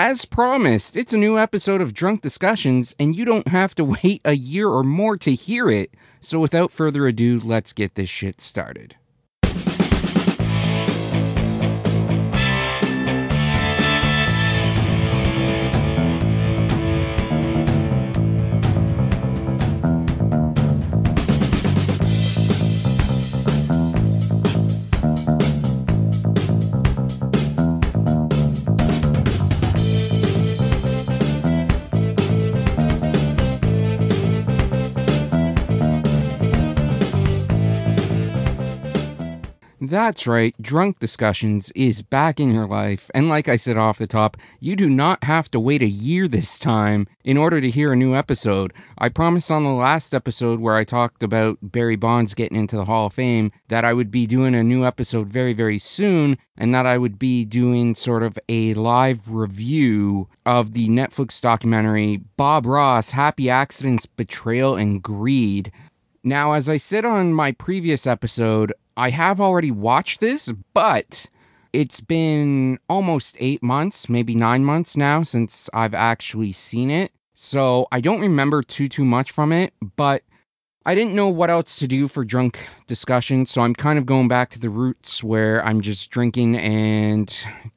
As promised, it's a new episode of Drunk Discussions, and you don't have to wait a year or more to hear it. So without further ado, let's get this shit started. That's right, Drunk Discussions is back in your life. And like I said off the top, you do not have to wait a year this time in order to hear a new episode. I promised on the last episode where I talked about Barry Bonds getting into the Hall of Fame that I would be doing a new episode very, very soon and that I would be doing sort of a live review of the Netflix documentary Bob Ross Happy Accidents, Betrayal, and Greed. Now, as I said on my previous episode, I have already watched this, but it's been almost eight months, maybe nine months now since I've actually seen it. So I don't remember too, too much from it, but I didn't know what else to do for drunk discussion. So I'm kind of going back to the roots where I'm just drinking and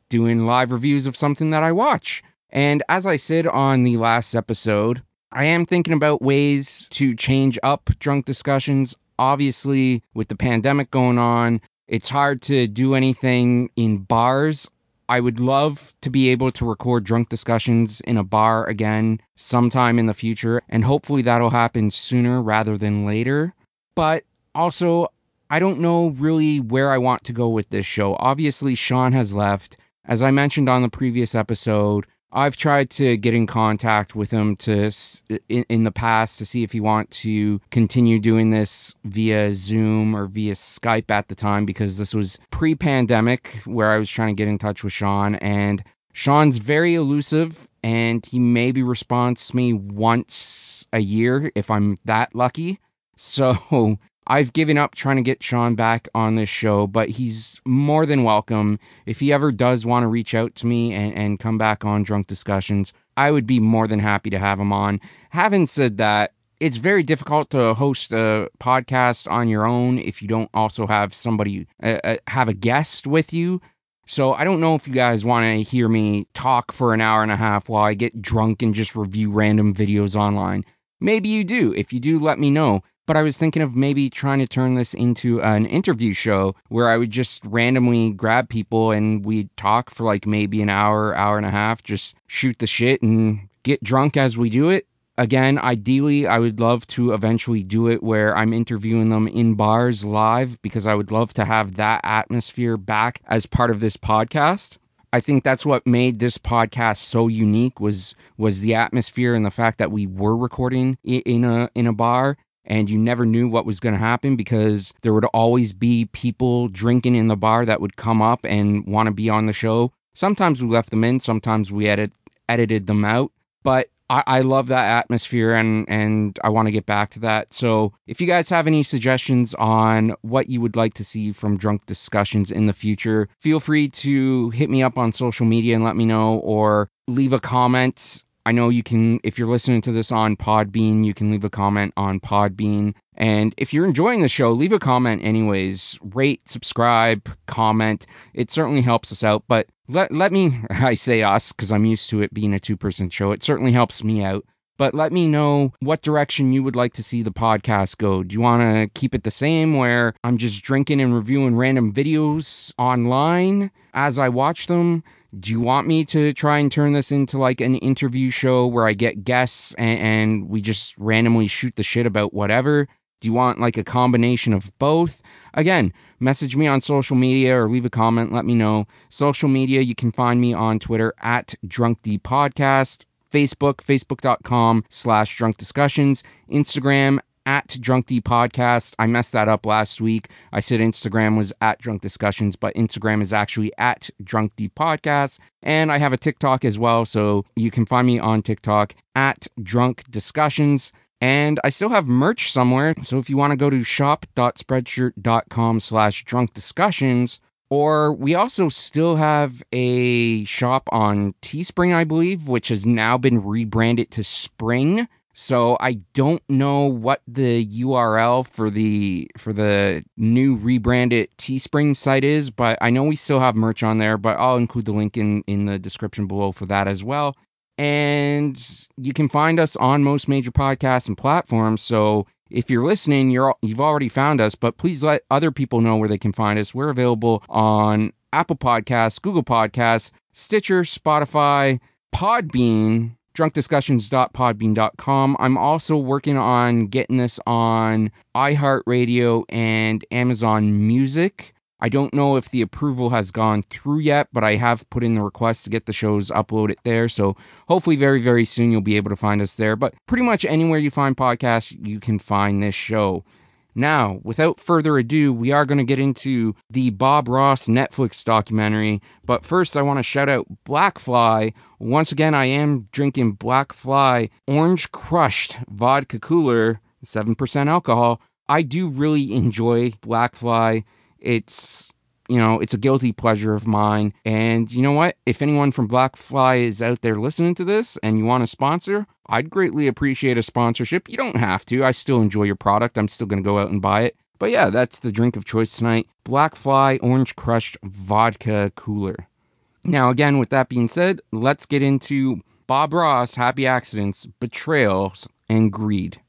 doing live reviews of something that I watch. And as I said on the last episode, I am thinking about ways to change up drunk discussions obviously, with the pandemic going on, it's hard to do anything in bars. I would love to be able to record drunk discussions in a bar again sometime in the future, and hopefully that'll happen sooner rather than later. But also, I don't know really where I want to go with this show. Obviously, Sean has left. As I mentioned on the previous episode, I've tried to get in contact with him to in, in the past to see if he want to continue doing this via Zoom or via Skype at the time because this was pre-pandemic where I was trying to get in touch with Sean and Sean's very elusive and he maybe responds me once a year if I'm that lucky. So I've given up trying to get Sean back on this show, but he's more than welcome. If he ever does want to reach out to me and, and come back on Drunk Discussions, I would be more than happy to have him on. Having said that, it's very difficult to host a podcast on your own if you don't also have somebody, uh, uh have a guest with you. So I don't know if you guys want to hear me talk for an hour and a half while I get drunk and just review random videos online. Maybe you do. If you do, let me know but I was thinking of maybe trying to turn this into an interview show where I would just randomly grab people and we'd talk for like maybe an hour, hour and a half, just shoot the shit and get drunk as we do it. Again, ideally, I would love to eventually do it where I'm interviewing them in bars live because I would love to have that atmosphere back as part of this podcast. I think that's what made this podcast so unique was was the atmosphere and the fact that we were recording in a in a bar and you never knew what was going to happen because there would always be people drinking in the bar that would come up and want to be on the show. Sometimes we left them in, sometimes we edit, edited them out, but I, I love that atmosphere and, and I want to get back to that. So if you guys have any suggestions on what you would like to see from drunk discussions in the future, feel free to hit me up on social media and let me know or leave a comment I know you can, if you're listening to this on Podbean, you can leave a comment on Podbean. And if you're enjoying the show, leave a comment anyways. Rate, subscribe, comment. It certainly helps us out. But let, let me, I say us because I'm used to it being a two person show. It certainly helps me out. But let me know what direction you would like to see the podcast go. Do you want to keep it the same where I'm just drinking and reviewing random videos online as I watch them? Do you want me to try and turn this into like an interview show where I get guests and, and, we just randomly shoot the shit about whatever? Do you want like a combination of both? Again, message me on social media or leave a comment. Let me know. Social media, you can find me on Twitter at Drunk D Podcast, Facebook, facebook.com slash drunk discussions, Instagram at Drunk D Podcast. I messed that up last week. I said Instagram was at Drunk Discussions, but Instagram is actually at Drunk D Podcast. And I have a TikTok as well, so you can find me on TikTok at Drunk Discussions. And I still have merch somewhere, so if you want to go to shop.spreadshirt.com slash drunk discussions, Or we also still have a shop on Teespring, I believe, which has now been rebranded to Spring. So I don't know what the URL for the for the new rebranded Teespring site is, but I know we still have merch on there, but I'll include the link in in the description below for that as well. And you can find us on most major podcasts and platforms. So if you're listening, you're you've already found us, but please let other people know where they can find us. We're available on Apple Podcasts, Google Podcasts, Stitcher, Spotify, Podbean, drunkdiscussions.podbean.com. I'm also working on getting this on iHeartRadio and Amazon Music. I don't know if the approval has gone through yet, but I have put in the request to get the shows uploaded there. So hopefully, very, very soon, you'll be able to find us there. But pretty much anywhere you find podcasts, you can find this show. Now, without further ado, we are going to get into the Bob Ross Netflix documentary. But first, I want to shout out Blackfly. Once again, I am drinking Blackfly Orange Crushed Vodka Cooler, 7% alcohol. I do really enjoy Blackfly. It's you know, it's a guilty pleasure of mine. And you know what? If anyone from Blackfly is out there listening to this and you want a sponsor, I'd greatly appreciate a sponsorship. You don't have to. I still enjoy your product. I'm still going to go out and buy it. But yeah, that's the drink of choice tonight. Blackfly Orange Crushed Vodka Cooler. Now, again, with that being said, let's get into Bob Ross, Happy Accidents, Betrayals, and Greed.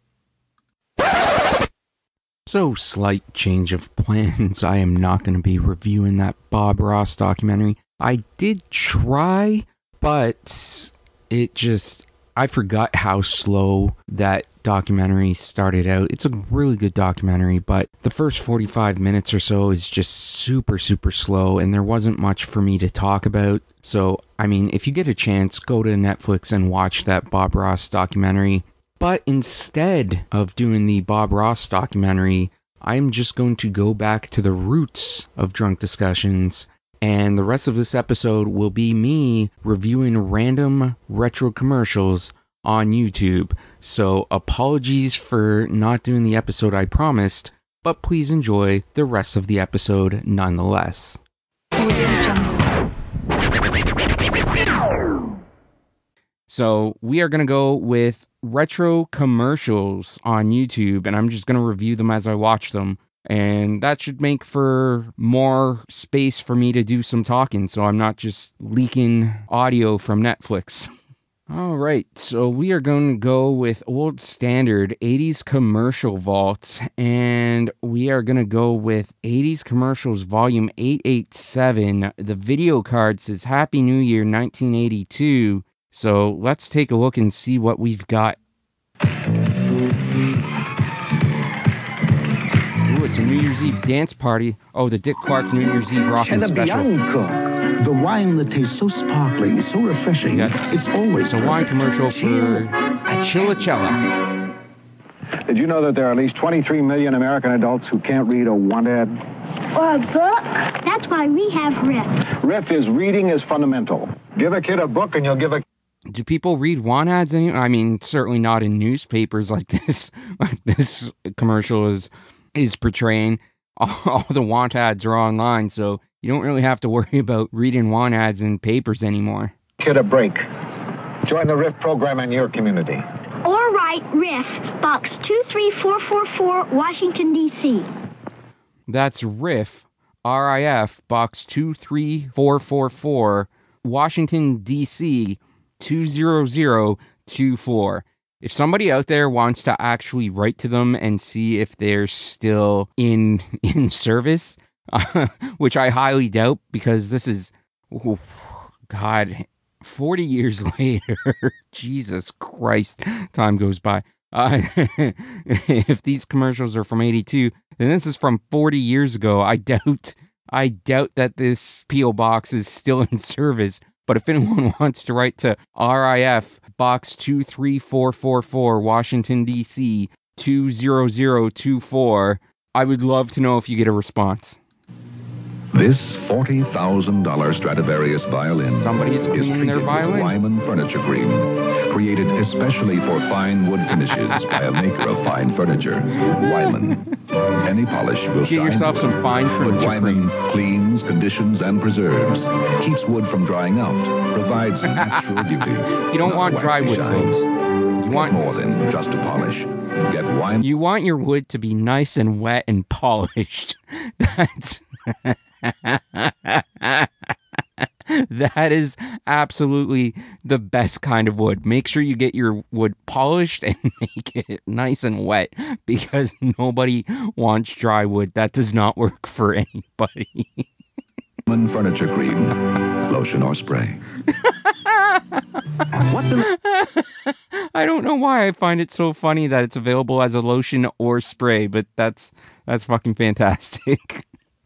So, slight change of plans. I am not going to be reviewing that Bob Ross documentary. I did try, but it just, I forgot how slow that documentary started out. It's a really good documentary, but the first 45 minutes or so is just super, super slow, and there wasn't much for me to talk about. So, I mean, if you get a chance, go to Netflix and watch that Bob Ross documentary. But instead of doing the Bob Ross documentary, I'm just going to go back to the roots of drunk discussions. And the rest of this episode will be me reviewing random retro commercials on YouTube. So apologies for not doing the episode I promised, but please enjoy the rest of the episode nonetheless. So we are going to go with retro commercials on YouTube, and I'm just going to review them as I watch them. And that should make for more space for me to do some talking, so I'm not just leaking audio from Netflix. All right, so we are going to go with old standard 80s commercial vault, and we are going to go with 80s commercials volume 887. The video card says Happy New Year 1982. So let's take a look and see what we've got. Ooh, it's a New Year's Eve dance party. Oh, the Dick Clark New Year's Eve rockin' special. Bianco, the wine that tastes so sparkling, so refreshing. That's, it's always it's a wine commercial for Chillicella. Did you know that there are at least 23 million American adults who can't read a want ad? Or a book? That's why we have RIF. RIF is reading is fundamental. Give a kid a book and you'll give a do people read want ads anymore? I mean, certainly not in newspapers like this. Like this commercial is is portraying. All, all, the want ads are online, so you don't really have to worry about reading want ads in papers anymore. Get a break. Join the RIF program in your community. Or write RIF, Box 23444, Washington, D.C. That's RIF, R-I-F, Box 23444, Washington, D.C., 20024. If somebody out there wants to actually write to them and see if they're still in in service, uh, which I highly doubt because this is oh, God, 40 years later. Jesus Christ, time goes by. Uh, if these commercials are from 82, then this is from 40 years ago. I doubt I doubt that this PO box is still in service but if anyone wants to write to RIF Box 23444, Washington, D.C. 20024, I would love to know if you get a response. This $40,000 Stradivarius violin Somebody is treated with violin. Weiman Furniture Cream, created especially for fine wood finishes by a maker of fine furniture, Weiman. Any polish will Get shine yourself wood. some fine furniture Weiman cream. cleans, conditions, and preserves. Keeps wood from drying out. Provides natural beauty. You don't want dry wood, shine. folks. You want More than just a polish. Get Weiman. you want your wood to be nice and wet and polished. That's that is absolutely the best kind of wood. Make sure you get your wood polished and make it nice and wet because nobody wants dry wood. That does not work for anybody. Furniture Cream. Lotion or spray. I don't know why I find it so funny that it's available as a lotion or spray, but that's that's fucking fantastic.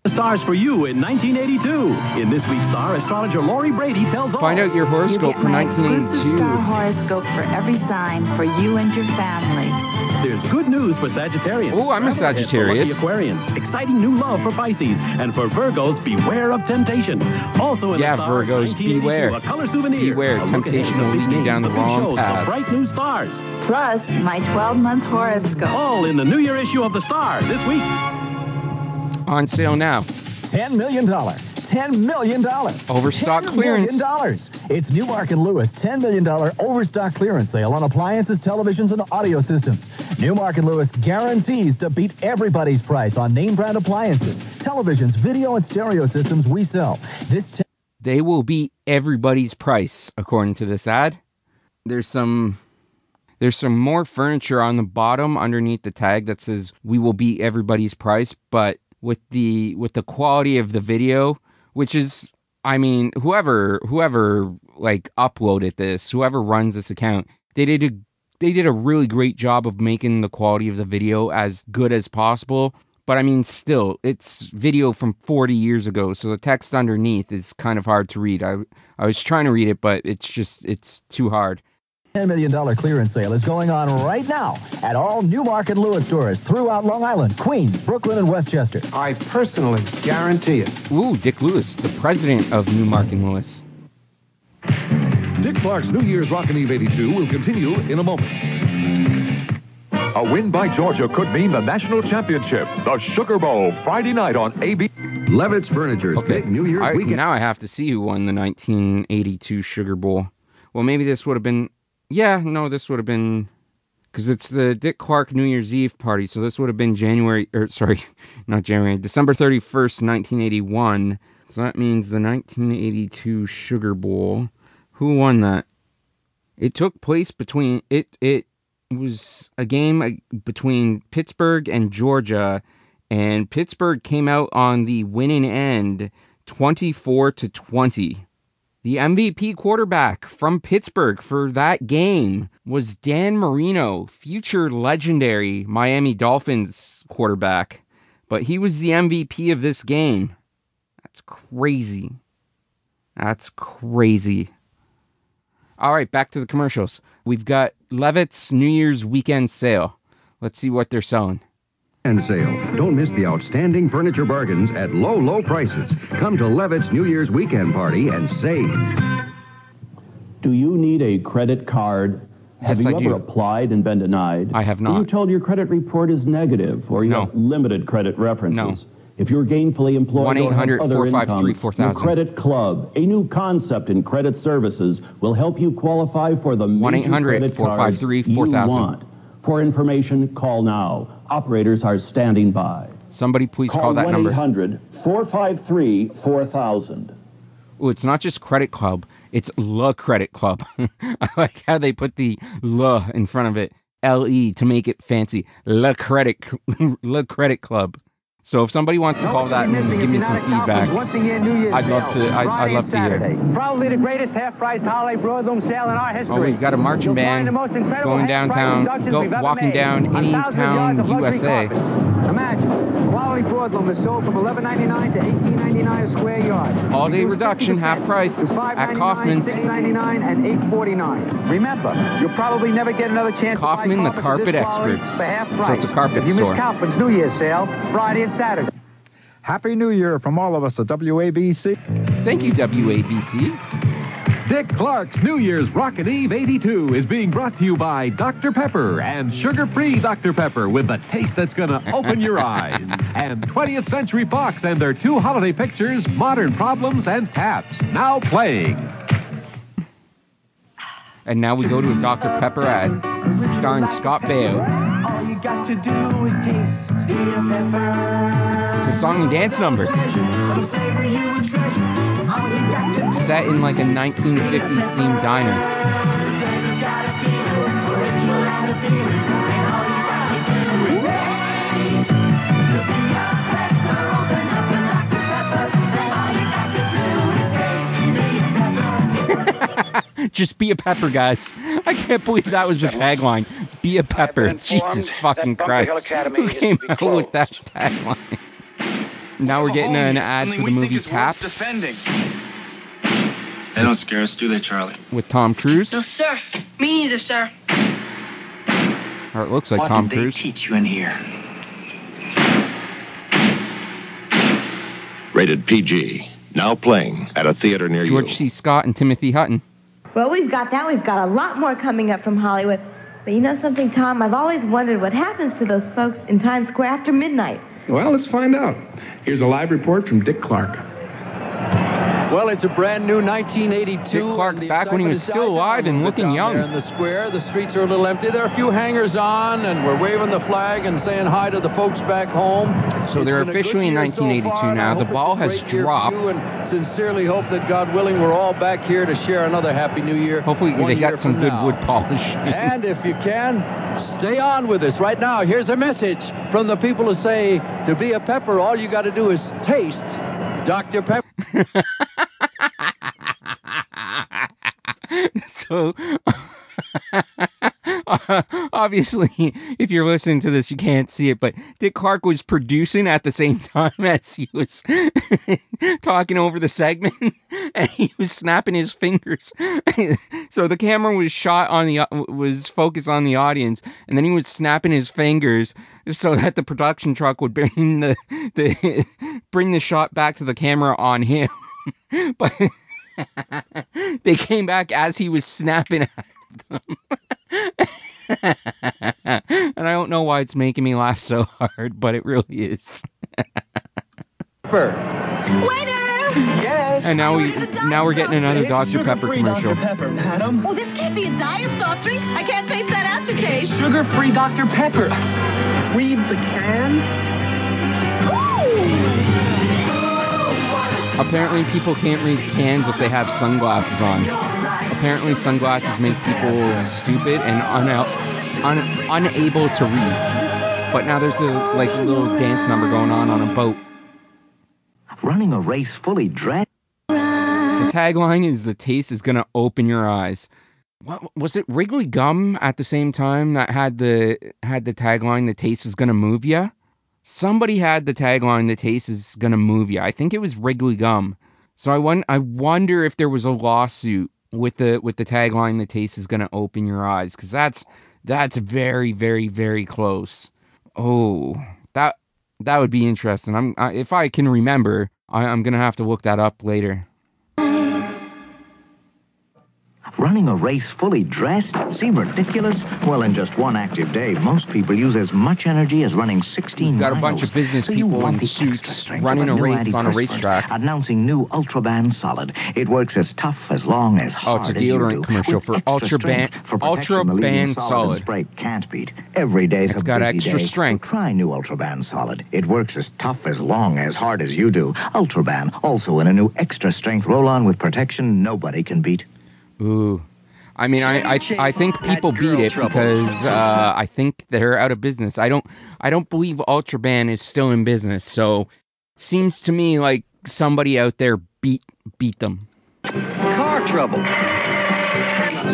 Stars for you in 1982. In this week's star, astrologer Lori Brady tells all. Find out your You horoscope get for my exclusive 1982. star horoscope for every sign for you and your family. There's good news for Sagittarians. Ooh, I'm a Travel tips for Sagittarius. Aquarians. Exciting new love for Pisces. And for Virgos, beware of temptation. Also in Yeah, the star, Virgos, 1982, beware. A color souvenir. Beware, A temptation ahead will lead you down the wrong path. Bright new stars. Plus, my 12 month horoscope. All in the New Year issue of the Star this week. On sale now. $10 million. $10 million. Overstock $10 clearance. million. It's Newmark and Lewis $10 million overstock clearance sale on appliances, televisions, and audio systems. Newmark and Lewis guarantees to beat everybody's price on name brand appliances, televisions, video, and stereo systems we sell. This t- They will beat everybody's price, according to this ad. There's some there's some more furniture on the bottom underneath the tag that says we will beat everybody's price, but with the with the quality of the video, which is I mean, whoever whoever like uploaded this, whoever runs this account, they did a they did a really great job of making the quality of the video as good as possible. But I mean, still, it's video from 40 years ago, so the text underneath is kind of hard to read. I I was trying to read it, but it's just it's too hard. $10 million clearance sale is going on right now at all Newmark and Lewis stores throughout Long Island, Queens, Brooklyn, and Westchester. I personally guarantee it. Ooh, Dick Lewis, the president of Newmark and Lewis. Dick Clark's New Year's Rockin' Eve 82 will continue in a moment. A win by Georgia could mean the national championship. The Sugar Bowl, Friday night on AB. Levitz Furniture. Okay, New Year's I, weekend. now I have to see who won the 1982 Sugar Bowl. Well, maybe this would have been. Yeah, no, this would have been because it's the Dick Clark New Year's Eve party. So this would have been January, or sorry, not January, December 31st, 1981. So that means the 1982 Sugar Bowl. Who won that? It took place between it. It was a game uh, between Pittsburgh and Georgia, and Pittsburgh came out on the winning end, 24 to 20. The MVP quarterback from Pittsburgh for that game was Dan Marino, future legendary Miami Dolphins quarterback. But he was the MVP of this game. That's crazy. That's crazy. All right, back to the commercials. We've got Levitz New Year's weekend sale. Let's see what they're selling. And sale. Don't miss the outstanding furniture bargains at low, low prices. Come to Levitz New Year's weekend party and save. Do you need a credit card? Have Yes, you I ever do. applied and been denied? I have not. Were you told your credit report is negative or you No. have limited credit references? No. If you're gainfully employed or 1-800-453-4000. other Credit Club, a new concept in credit services, will help you qualify for the major credit cards you 1-800-453-4000. For information, call now. Operators are standing by. Somebody please call, that number. 1-800-453-4000. Oh, it's not just Credit Club. It's Le Credit Club. I like how they put the Le in front of it. L E to make it fancy. Le Credit Le Credit Club. So if somebody wants to call that and give me some feedback, I'd love to. I'd, I'd love to hear. Probably the greatest half-price holiday broadloom sale in our oh, history. Oh, we've got a marching band find the most incredible going downtown, go walking down any town yards of luxury USA. Imagine, quality broadloom is sold from $11.99 to $18.99 a square yard. Holiday Reduced reduction, half price at Kaufman's. $6.99, and $8.49. Remember, you'll probably never get another chance Kaufman, the carpet carpets of this quality experts. So it's a carpet if you store. Kaufman's New Year's sale, Friday and Saturday. Happy New Year from all of us at WABC. Thank you, WABC. Dick Clark's New Year's Rockin' Eve 82 is being brought to you by Dr. Pepper and sugar-free Dr. Pepper with the taste that's going to open your eyes. And 20th Century Fox and their two holiday pictures, Modern Problems and Taps, now playing. And now we go to a Dr. Pepper ad starring Scott Baio. All you got to do is taste be a pepper. It's a song and dance number. Set in like a 1950s themed diner. Just be a pepper, guys. I can't believe that was the tagline. Be a pepper. Jesus fucking Christ. Who came out with that tagline? Now we're getting an ad for the movie Taps They don't scare us, do they, Charlie? with Tom Cruise. No, sir. Me neither, sir. Or it looks like what Tom did they Cruise. teach you in here? Rated PG. Now playing at a theater near you. George C. Scott and Timothy Hutton. Well, we've got that. We've got a lot more coming up from Hollywood. But you know something, Tom? I've always wondered what happens to those folks in Times Square after midnight. Well, let's find out. Here's a live report from Dick Clark. Well, it's a brand new 1982. Dick Clark back when he was still alive and looking young. in the square, the streets are a little empty. There are a few hangers on, and we're waving the flag and saying hi to the folks back home. So they're It's a officially in good year so 1982 far, and I now. The ball has great year for dropped. and sincerely hope that God willing, we're all back here to share another happy new year. Hopefully they got some good now. wood polish. and if you can, stay on with us right now. Here's a message from the people who say to be a pepper, all you got to do is taste Dr. Pepper. so obviously if you're listening to this you can't see it but dick clark was producing at the same time as he was talking over the segment and he was snapping his fingers. So the camera was shot on the was focused on the audience and then he was snapping his fingers so that the production truck would bring the, the bring the shot back to the camera on him. But they came back as he was snapping at them. and I don't know why it's making me laugh so hard, but it really is. Waiter! Yes. And now we now we're getting another Dr. Pepper commercial. Pepper, madam. Oh, this can't be a diet soft drink. I can't taste that aftertaste. Sugar-free Dr. Pepper. Read the can. Apparently, people can't read cans if they have sunglasses on. Apparently, sunglasses make people stupid and una- un- unable to read. But now there's a like little dance number going on on a boat. Running a race fully dressed. The tagline is "The taste is gonna open your eyes." What was it? Wrigley gum at the same time that had the had the tagline "The taste is gonna move ya." Somebody had the tagline "The taste is gonna move you." I think it was Wrigley gum. So I won- I wonder if there was a lawsuit with the with the tagline "The taste is gonna open your eyes" because that's that's very very very close. Oh, that that would be interesting. I'm I, if I can remember, I, I'm gonna have to look that up later. Running a race fully dressed? Seem ridiculous? Well, in just one active day, most people use as much energy as running 16 We've got a bunch of business So people in suits running a race on a racetrack. Announcing new Ultraban Solid. It works as tough as long as Oh, hard it's a deodorant do, commercial for extra Ultra strength Ban- for Ultra protection the leading Ban solid spray can't beat. Every day's It's a got extra day. strength. So try new Ultraban Solid. It works as tough as long as hard as you do. Ultraban, also in a new extra strength roll-on with protection nobody can beat. Ooh. I mean, I, I, I think people beat it because uh, I think they're out of business. I don't I don't believe Ultraban is still in business. So seems to me like somebody out there beat beat them. Car trouble.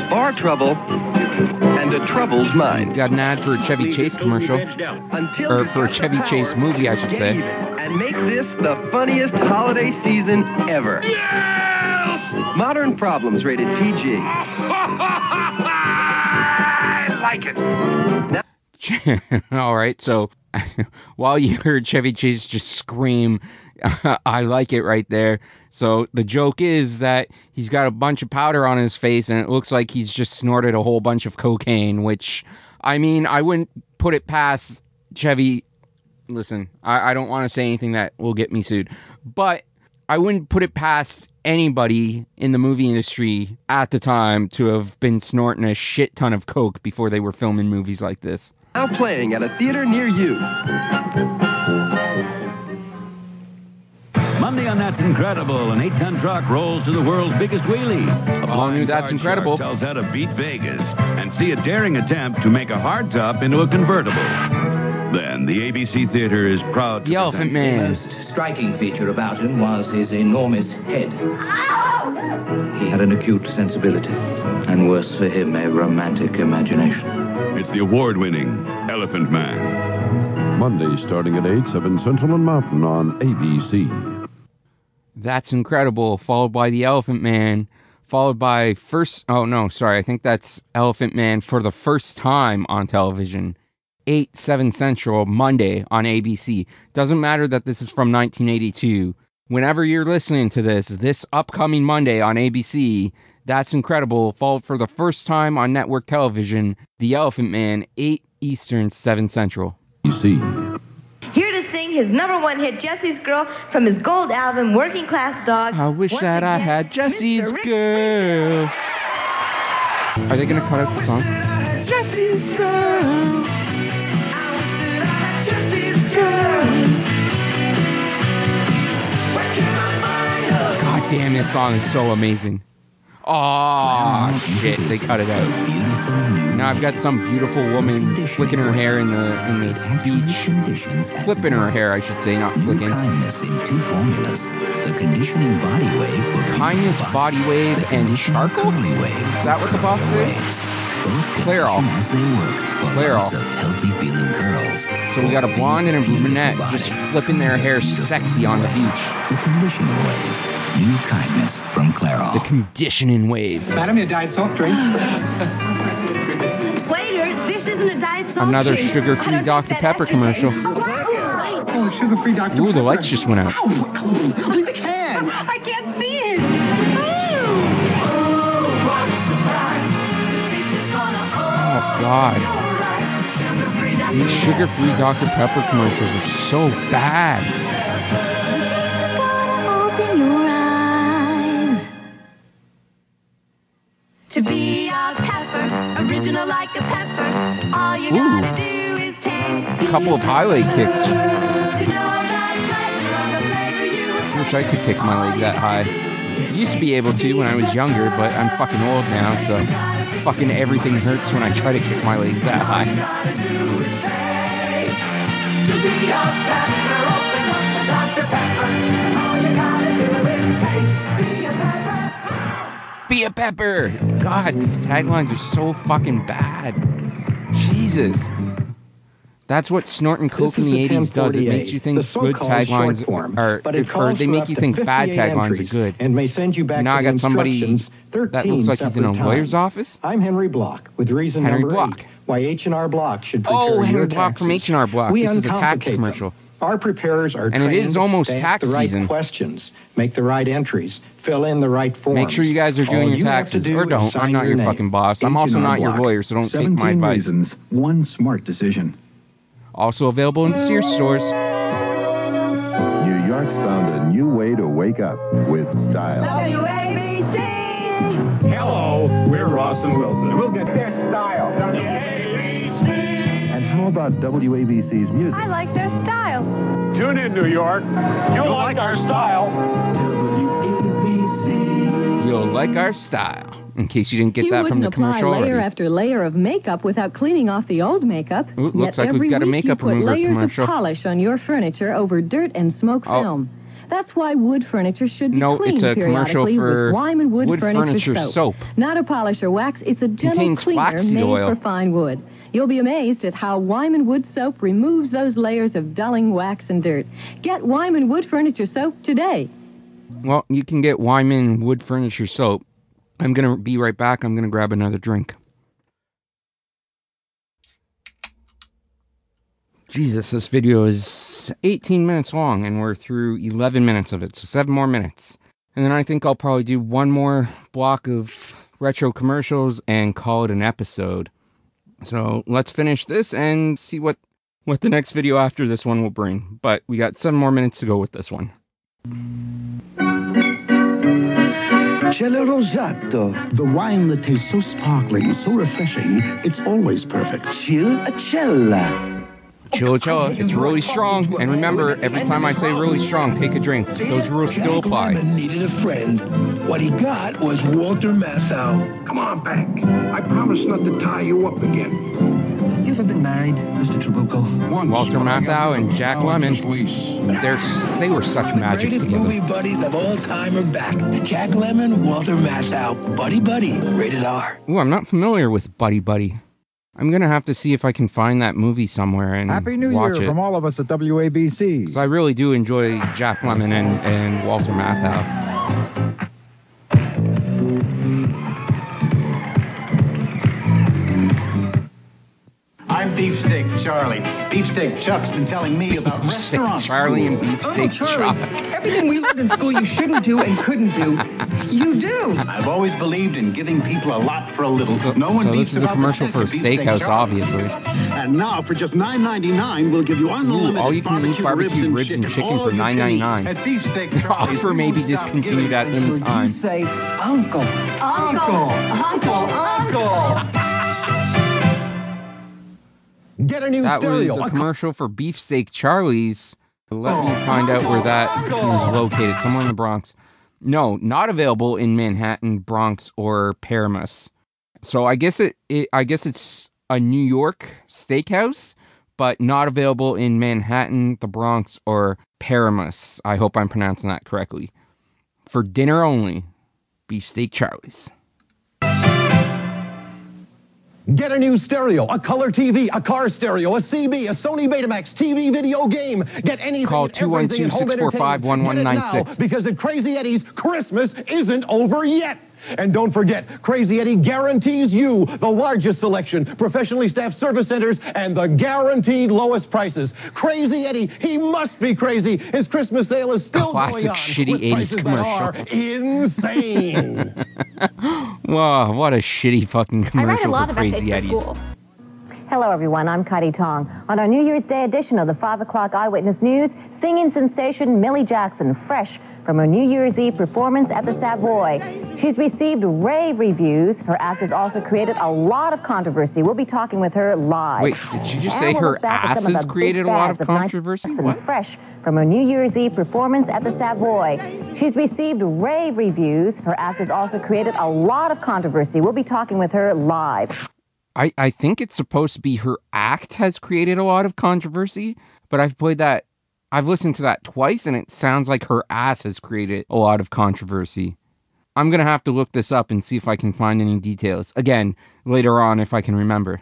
Bar trouble. And a troubled mind. Got an ad for a Chevy Chase commercial, or for a Chevy Chase movie, I should say. And make this the funniest holiday season ever. Modern Problems rated PG. I like it. All right, so while you heard Chevy Chase just scream I like it right there. So the joke is that he's got a bunch of powder on his face and it looks like he's just snorted a whole bunch of cocaine, which I mean, I wouldn't put it past Chevy. Listen, I, I don't want to say anything that will get me sued, but I wouldn't put it past anybody in the movie industry at the time to have been snorting a shit ton of coke before they were filming movies like this. Now playing at a theater near you. Monday on That's Incredible, an eight-ton truck rolls to the world's biggest wheelie. A All new That's Incredible. tells how to beat Vegas and see a daring attempt to make a hardtop into a convertible. Then the ABC Theater is proud to The Elephant Man. most striking feature about him was his enormous head. He had an acute sensibility, and worse for him, a romantic imagination. It's the award-winning Elephant Man. Monday starting at 8, 7 Central and Mountain on ABC. That's incredible. Followed by the Elephant Man. Followed by first. Oh no, sorry. I think that's Elephant Man for the first time on television. 8, 7 Central, Monday on ABC. Doesn't matter that this is from 1982. Whenever you're listening to this, this upcoming Monday on ABC, that's incredible. Followed for the first time on network television, The Elephant Man, 8 Eastern, 7 Central. ABC. Here to sing his number one hit, Jesse's Girl, from his gold album, Working Class Dog. I wish that I had Jesse's girl. Are they gonna cut out the song? Jesse's girl. God damn, this song is so amazing. Oh shit, they cut it out. Now I've got some beautiful woman flicking her hair in the in this beach, flipping her hair, I should say, not flicking. Kindness in two formulas. The conditioning body wave Kindness body wave and charcoal. Is that what the box said? Clairol. as they work. Clairol. Lots healthy feeling curls. So we got a blonde and a brunette just flipping their hair sexy on the beach. The conditioning wave. New kindness from Clairol. The conditioning wave. Madam, your diet soft drink. Waiter, this isn't a diet soft Another sugar-free Dr. Pepper commercial. Oh, sugar-free Dr. Ooh, the lights just went out. Leave the can. I can't God. These sugar-free Dr. Pepper commercials are so bad. Open your eyes. To be a pepper, original like a pepper. All you Ooh. gotta do is. A couple of highlight kicks. To know that pleasure of the flavor you will Wish I could kick my leg that high. Used to be able to when I was younger, but I'm fucking old now, so fucking everything hurts when I try to kick my legs that high. Be a pepper, open up the Dr. Pepper. All you gotta do is taste. Be a pepper. Be a pepper! God, these taglines are so fucking bad. Jesus. That's what snorting coke in the This 80s does. It makes you think good taglines form, are, or they make you think bad taglines are good. And may send you back Now I got somebody instructions that 13 looks like he's in a separate lawyer's office. I'm Henry Block with reason Henry number Block. eight. Why H&R Block should Oh, Henry your Block from. H&R Block. We This is a tax uncomplicate them. commercial. Our preparers are And it is trained almost to ask tax the right season. questions, make the right entries, fill in the right forms. Make sure you guys are doing All your you taxes. do Or don't. I'm not your name. fucking boss. I'm also H&R not your lawyer, so don't take my advice. reasons, one smart decision. Also available in Sears stores. New York's found a new way to wake up with style. Hello, we're Ross and Wilson. We'll get their style. And how about WABC's music? I like their style. Tune in, New York. You'll like our style. You'll like our style. In case you didn't get you that from wouldn't the commercial apply layer already. after layer of makeup without cleaning off the old makeup. Ooh, looks Yet like we've got a makeup you put remover layers commercial. of polish on your furniture over dirt and smoke Oh. film. That's why wood furniture should be No, cleaned it's a commercial periodically for with Weiman wood, wood furniture soap. soap. Not a polish or wax. It's a gentle Contains cleaner made oil. for fine wood. You'll be amazed at how Weiman wood soap removes those layers of dulling wax and dirt. Get Weiman wood furniture soap today. Well, you can get Weiman wood furniture soap. I'm going to be right back. I'm going to grab another drink. Jesus, this video is 18 minutes long and we're through 11 minutes of it, so seven more minutes. And then I think I'll probably do one more block of retro commercials and call it an episode. So let's finish this and see what, what the next video after this one will bring. But we got seven more minutes to go with this one. Cella Rosato. The wine that tastes so sparkling, so refreshing, it's always perfect. Chill a cella. Chilichella, it's really strong. And remember, every time I say really strong, take a drink. Those rules still apply. needed a friend. What he got was Walter Matthau. Come on back. I promise not to tie you up again. You ever been married, Mr. Trabucco? Walter Matthau and Jack Lemmon. They're, they were such magic Greatest together. movie buddies of all time are back. Jack Lemmon, Walter Matthau. Buddy Buddy. Rated R. Ooh, I'm not familiar with Buddy Buddy. I'm gonna have to see if I can find that movie somewhere and Happy New watch Year it. from all of us at WABC. Because I really do enjoy Jack Lemmon and, and Walter Matthau. Beefsteak Charlie. Beefsteak Chuck's been telling me about Beefsteak restaurants. Charlie and oh, Beefsteak Oh, Charlie, Chuck. Everything we learned in school you shouldn't do and couldn't do, you do. I've always believed in giving people a lot for a little. So, no one so this is a commercial for a taste of Beefsteak steakhouse, Charlie. obviously. And now for just $9.99, we'll give you unlimited all you can eat barbecue ribs and chicken for you $9.99. At Beefsteak Charlie's, Offer may be discontinued at any time. say uncle. Uncle, uncle, uncle. Get a new That stereo. was a commercial for Beefsteak Charlie's. Let me find out where that is located. Somewhere in the Bronx. No, not available in Manhattan, Bronx, or Paramus. So I guess it, it I guess it's a New York steakhouse, but not available in Manhattan, the Bronx, or Paramus. I hope I'm pronouncing that correctly. For dinner only, Beefsteak Charlie's. Get a new stereo, a color TV, a car stereo, a CB, a Sony Betamax TV video game. Get anything Call and everything at home 212-645-1196. entertainment. Get it now, Because at Crazy Eddie's, Christmas isn't over yet. And don't forget, Crazy Eddie guarantees you the largest selection, professionally staffed service centers, and the guaranteed lowest prices. Crazy Eddie, he must be crazy. His Christmas sale is still Classic going on shitty with 80s prices that commercial. are insane. Wow, what a shitty fucking I commercial write a lot for of Crazy essays for Eddie's. school. Hello, everyone. I'm Kaity Tong. On our New Year's Day edition of the 5 o'clock Eyewitness News, singing sensation Millie Jackson, fresh from her New Year's Eve performance at the Savoy. She's received rave reviews. Her act has also created a lot of controversy. We'll be talking with her live. Wait, did she just And say we'll her look back at ass has created a lot of controversy? What? Fresh from her New Year's Eve performance at the Savoy. She's received rave reviews. Her act has also created a lot of controversy. We'll be talking with her live. I, I think it's supposed to be her act has created a lot of controversy, but I've played that, I've listened to that twice, and it sounds like her ass has created a lot of controversy. I'm gonna have to look this up and see if I can find any details. Again, later on if I can remember.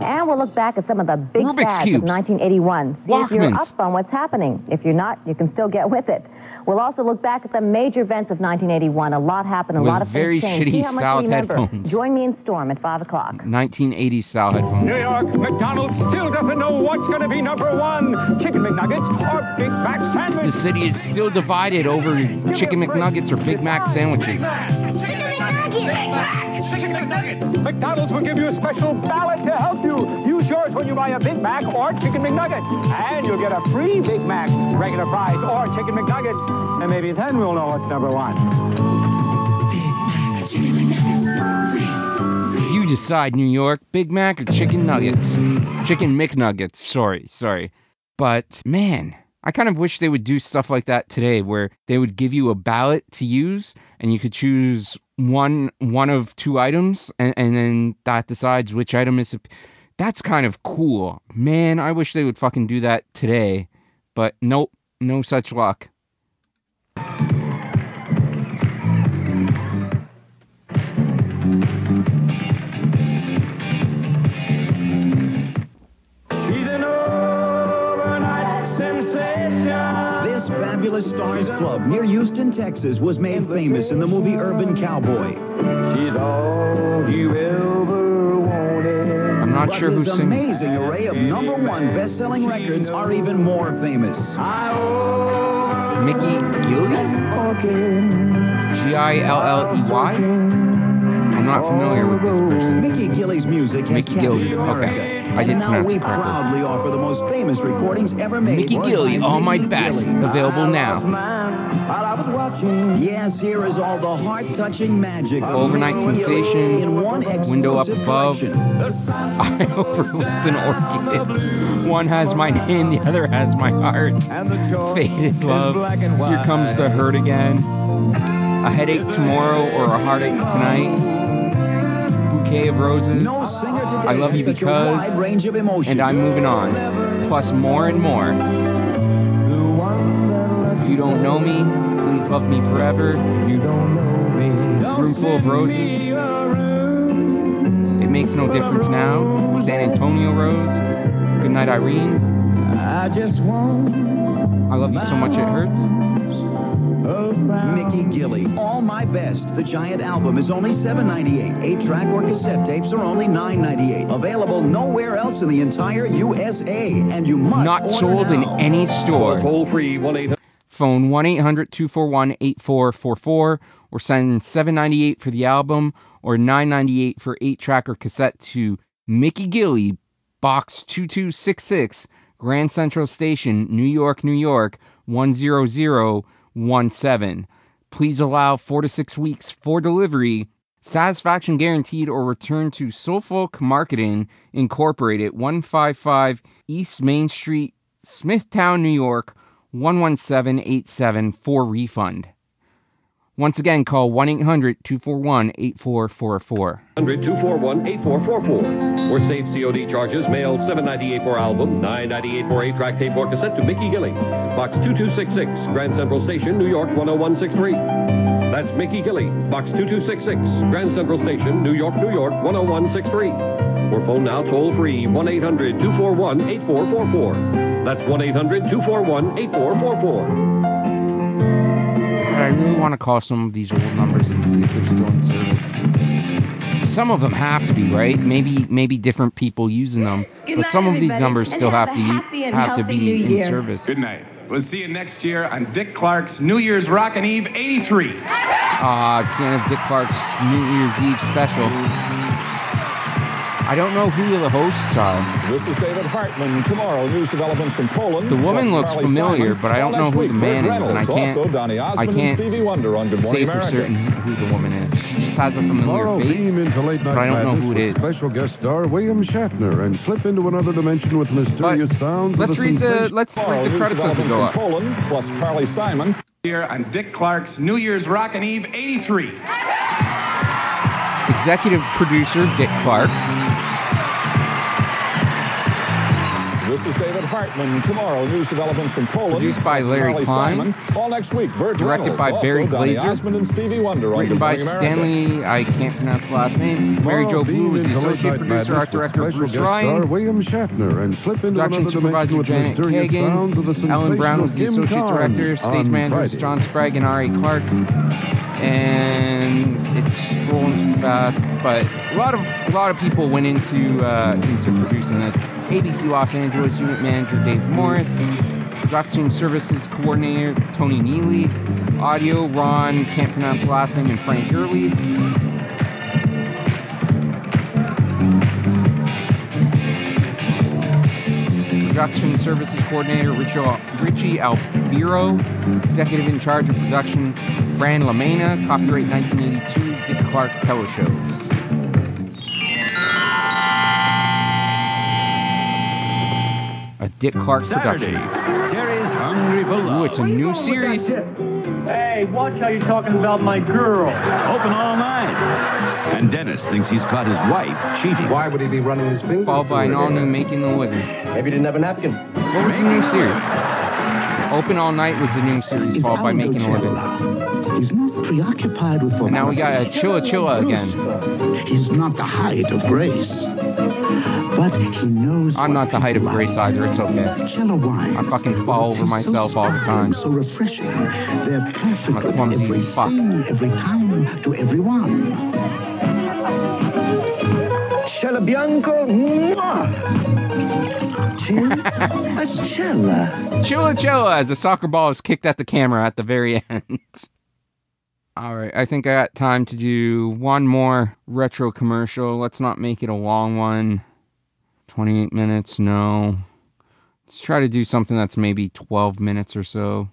And we'll look back at some of the big Rubik's Cubes. of 1981. See if you're up on what's happening. If you're not, you can still get with it. We'll also look back at the major events of 1981. A lot happened. A With lot of very things changed. Shitty how much you styled headphones. Join me in Storm at 5 o'clock. 1980s style headphones. New York, McDonald's still doesn't know what's going to be number one chicken McNuggets or Big Mac sandwich. The city is still divided over chicken McNuggets or Big Mac sandwiches. Chicken McNuggets. McDonald's will give you a special ballot to help you. Use yours when you buy a Big Mac or Chicken McNuggets. And you'll get a free Big Mac, regular fries, or Chicken McNuggets. And maybe then we'll know what's number one. You decide, New York, Big Mac or chicken nuggets? Chicken McNuggets, sorry, sorry. But man, I kind of wish they would do stuff like that today where they would give you a ballot to use and you could choose one one of two items and, and then that decides which item is that's kind of cool. Man, I wish they would fucking do that today. But nope, no such luck. Fabulous Stars Club near Houston, Texas was made famous in the movie Urban Cowboy. She's all overwater. I'm not Not sure who's his singing. amazing array of number one best-selling records are even more famous. Mickey Gilley? G I L L E Y? I'm not familiar with this person. Mickey Gilley's music Mickey captured Gilley, America. okay. I did pronounce it correctly. offer the most famous recordings ever made. Mickey. Gilley, All My Best, available now. Yes, here is all the heart-touching magic. Overnight Sensation, in one Window Up Above. I overlooked an orchid. One has my name, the other has my heart. Faded love. Here comes the hurt again. A headache tomorrow or a heartache tonight. Bouquet of roses. I love you Such a wide because. range of emotion. And I'm moving on. Plus more and more. If You don't know me. Please love me forever. Room full of roses. It makes no difference now. San Antonio Rose. Good night, Irene. I just want I love you so much it hurts. Mickey Gilley, All My Best. The giant album is only $7.98. Eight-track or cassette tapes are only $9.98. Available nowhere else in the entire USA. And you must Not order sold in any store. Toll free 1 800. Phone 1 800 241 8444 or send 798 for the album or 998 for 8 track or cassette to Mickey Gilley, Box 2266, Grand Central Station, New York, New York 10017. Please allow 4 to 6 weeks for delivery. Satisfaction guaranteed or return to Suffolk Marketing Incorporated, 155 East Main Street, Smithtown, New York 11787 for refund. Once again, call 1 800 241 8444. 241 8444. Or save COD charges, mail 798 for album, 998 for 8 track tape or cassette to Mickey Gilley. Box 2266, Grand Central Station, New York 10163. That's Mickey Gilley, Box 2266, Grand Central Station, New York, New York 10163. Or phone now toll free 1 800 241 8444. That's 1 800 241 8444. But I really want to call some of these old numbers and see if they're still in service. Some of them have to be, right? Maybe maybe different people using them, Good but night, some of these everybody, numbers and still have have to happy and have to healthy be new in year. service. Good night. We'll see you next year on Dick Clark's New Year's Rockin' Eve 83. Ah, it's the end of Dick Clark's New Year's Eve special. I don't know who the hosts are. This is David Hartman. Tomorrow, news developments from Poland. The woman looks Carly familiar, Simon. but I don't know who week, the man Burt is, and I can't. Also, I can't Stevie Wonder on say Morning for certain who the woman is. She just has a familiar Tomorrow, face, beam into late night but I don't know who it with is. Special guest star William Shatner and slip into another dimension with mysterious sounds. of let's the read the sensation- let's Tomorrow, read the news credits as they go developments up. from Poland. Plus Carly Simon. Here on Dick Clark's New Year's Rockin' Eve 83. Executive producer Dick Clark. This is David Hartman. Tomorrow, news developments from Poland. Produced by Larry Klein. Simon. All next week, Burt Directed Reynolds. by Also, Barry Glazer. And Stevie Wonder Written by. Stanley, I can't pronounce the last name. Mary Jo Blue is the associate producer, art director Bruce Ryan. William Shatner and slip into Production supervisor Janet Kagan. Ellen Brown was the associate director. Stage managers John Sprague and Ari Clark. And rolling too fast, but a lot of a lot of people went into uh, into producing this. ABC Los Angeles unit manager Dave Morris, production services coordinator Tony Neely, audio Ron can't pronounce last name and Frank Early. Production Services Coordinator Richie, Richie Albiro, Executive in Charge of Production Fran Lamena, Copyright 1982 Dick Clark Teleshows. A Dick Clark Saturday, production. Jerry's Hungry for Love. Ooh, it's a new series. Hey, watch how you're talking about my girl. Open all night. And Dennis thinks he's caught his wife cheating. Why would he be running his fingers? Followed by an all new? Making a Living. Maybe he didn't have a napkin. What was the new series? Open All Night was the new series, followed by Making a Living. He's not preoccupied with And now we got a Chilla Chilla again. He's not the height of grace. But he knows I'm not the height of grace either. It's okay. I fucking fall over myself all the time. So refreshing. They're perfect I'm a clumsy with fuck. everything, every time, to everyone. Cielo Bianco. mwah! Chilla. Chilla Chilla as a soccer ball is kicked at the camera at the very end. All right, I think I got time to do one more retro commercial. Let's not make it a long one. 28 minutes, no. Let's try to do something that's maybe 12 minutes or so.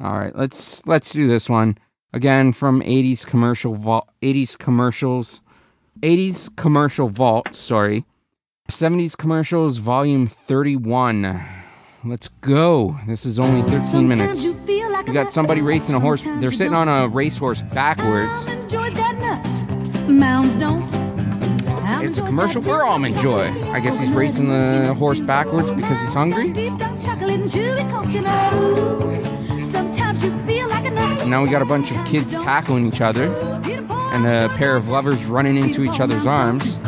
All right, let's let's do this one. Again from 80s commercial vault 80s commercials 80s commercial vault, sorry. 70s commercials volume 31. Let's go. This is only 13 minutes. We got somebody racing a horse. They're sitting on a racehorse backwards. Joy's got nuts. Mounds don't. It's a commercial for Almond Joy. I guess he's racing the horse backwards because he's hungry. Deep dark chocolate and chewy coconut. Ooh. Sometimes you feel like a nut. And now we got a bunch of kids tackling each other and a pair of lovers running into each other's arms.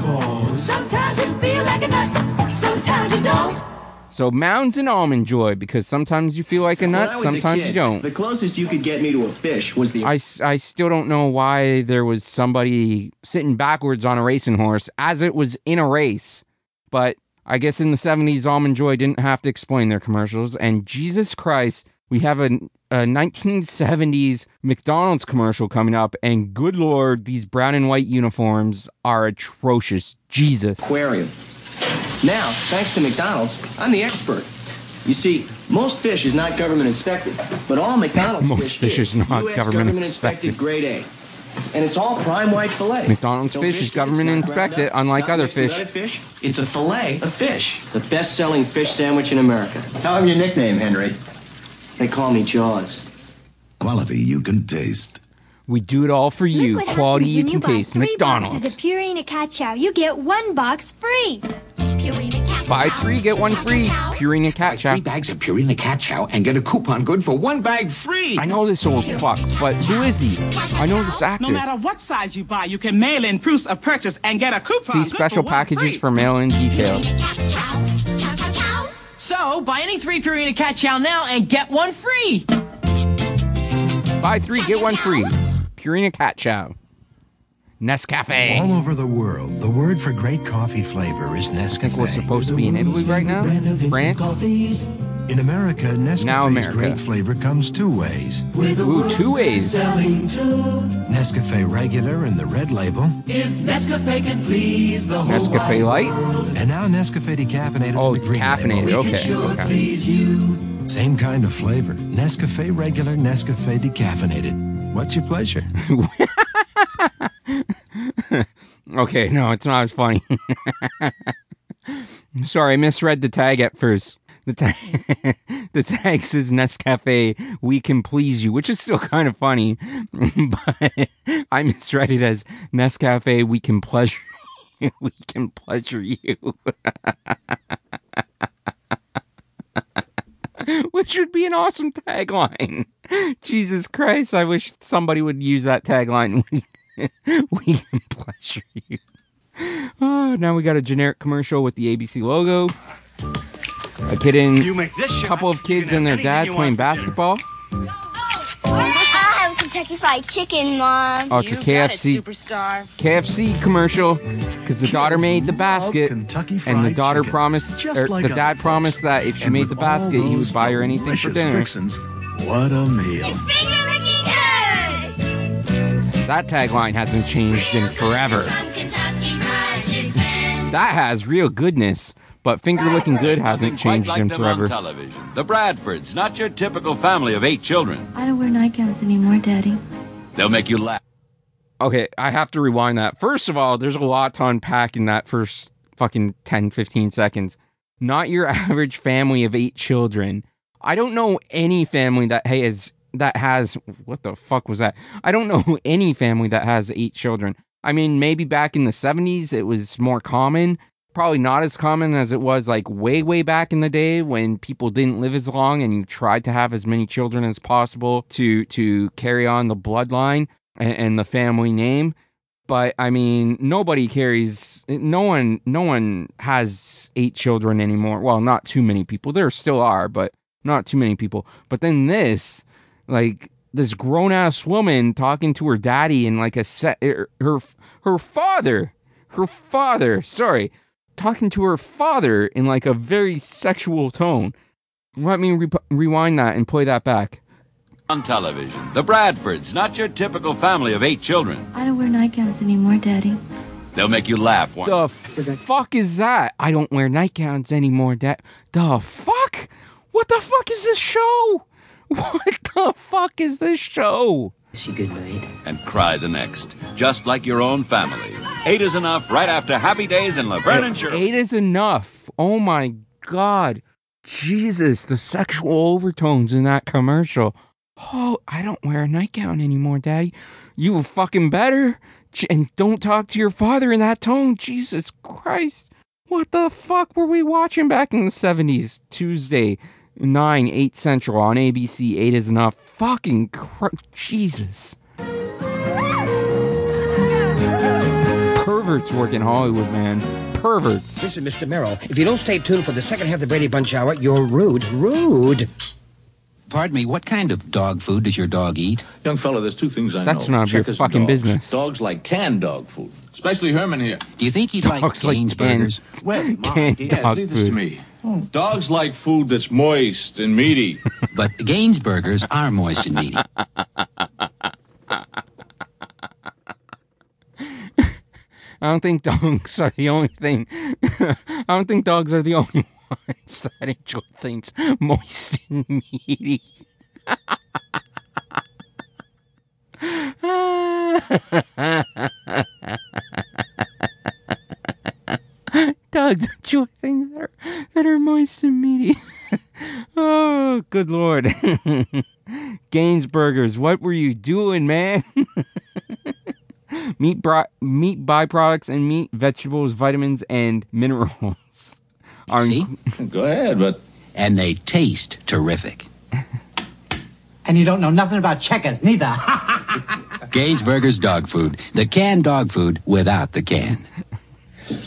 Sometimes you feel like a nut. Sometimes you don't. So Mounds and Almond Joy because sometimes you feel like a nut, was a sometimes kid, you don't. The closest you could get me to a fish was the I, I still don't know why there was somebody sitting backwards on a racing horse as it was in a race. But I guess in the 70s, Almond Joy didn't have to explain their commercials. And Jesus Christ, we have a, a 1970s McDonald's commercial coming up. And good Lord, these brown and white uniforms are atrocious. Jesus. aquarium. Now, thanks to McDonald's, I'm the expert. You see, most fish is not government inspected, but all McDonald's Most fish, fish is not US government inspected grade A. And it's all prime white fillet. McDonald's No fish is government inspected, up, unlike other fish. other fish. It's a fillet of fish. The best-selling fish sandwich in America. Tell him your nickname, Henry. They call me Jaws. Quality you can taste. We do it all for you. Quality you can buy taste. three boxes McDonald's. of Purina Cat Chow. You get one box free. Purina Buy three, get one free. Purina Cat Chow. Three bags of Purina Cat Chow and get a coupon good for one bag free. I know this old fuck, but who is he? I know this actor. No matter what size you buy, you can mail in proofs of purchase and get a coupon. See special for packages for mail-in details. So, buy any three Purina Cat Chow now and get one free. Buy three, get one free. Purina Cat Chow. Nescafe. All over the world, the word for great coffee flavor is Nescafe. I think we're supposed to be in Italy right now? France? In America, Nescafe's Now America. great flavor comes two ways. Ooh, two ways. Nescafe regular and the red label. If Nescafe can please the whole Nescafe Light? And now Nescafe decaffeinated. Oh, with the green decaffeinated, label. okay, okay. Same kind of flavor. Nescafe regular, Nescafe decaffeinated. What's your pleasure? Okay, no, it's not as funny. Sorry, I misread the tag at first. The tag, the tag says Nescafe, we can please you, which is still kind of funny, but I misread it as Nescafe, we can pleasure. We can pleasure you. which would be an awesome tagline. Jesus Christ, I wish somebody would use that tagline. we can pleasure you. Oh, now we got a generic commercial with the ABC logo. A kid in a couple of kids and their dad playing basketball. I'll Kentucky Fried Chicken, Mom. Oh, it's a KFC KFC commercial because the daughter made the basket, and the daughter promised, just or like the a dad promised that if she And made the basket, he would buy her anything for dinner. fixins, what a meal. That tagline hasn't changed in forever. That has real goodness, but finger looking good hasn't changed like in forever. television. The Bradfords, not your typical family of eight children. I don't wear nightgowns anymore, Daddy. They'll make you laugh. Okay, I have to rewind that. First of all, there's a lot to unpack in that first fucking 10, 15 seconds. Not your average family of eight children. I don't know any family that has that has what the fuck was that? I don't know any family that has eight children. I mean, maybe back in the 70s it was more common. Probably not as common as it was like way, way back in the day when people didn't live as long and you tried to have as many children as possible to to carry on the bloodline and, and the family name. But I mean, nobody carries. No one. No one has eight children anymore. Well, not too many people. There still are, but not too many people. But then this, like this grown ass woman talking to her daddy and like a set. Her her, her father. Her father. Sorry. Talking to her father in like a very sexual tone. Let me re- rewind that and play that back. On television, the Bradfords, not your typical family of eight children. I don't wear nightgowns anymore, Daddy. They'll make you laugh one. The fuck is that? I don't wear nightgowns anymore, Dad. The fuck? What the fuck is this show? What the fuck is this show? She good night. And cry the next, just like your own family. Eight is enough right after Happy Days in Laverne and Shirley. Eight is enough. Oh my god. Jesus, the sexual overtones in that commercial. Oh, I don't wear a nightgown anymore, Daddy. You were fucking better. And don't talk to your father in that tone. Jesus Christ. What the fuck were we watching back in the 70s? Tuesday, 9, 8 Central on ABC. 8 is enough. Fucking cr- Jesus. Perverts work in Hollywood, man. Perverts. Listen, Mr. Merrill, if you don't stay tuned for the second half of the Brady Bunch Hour, you're rude. Rude. Pardon me, what kind of dog food does your dog eat? Young fella, there's two things I That's know. none of your fucking dogs. business. Dogs like canned dog food, especially Herman here. Do you think he'd like Dogs like Gaines canned- burgers? Well, Canned yeah, dog leave this to food. Me. Dogs like food that's moist and meaty. But Gaines burgers are moist and meaty. I don't think dogs are the only thing. I don't think dogs are the only ones that enjoy things moist and meaty. Dogs enjoy things that are that are moist and meaty. oh, good lord. Gaines Burgers, what were you doing, man? meat bro- meat byproducts and meat, vegetables, vitamins, and minerals. Are See? Go ahead, but And they taste terrific. And you don't know nothing about checkers, neither. Gaines Burgers dog food. The canned dog food without the can.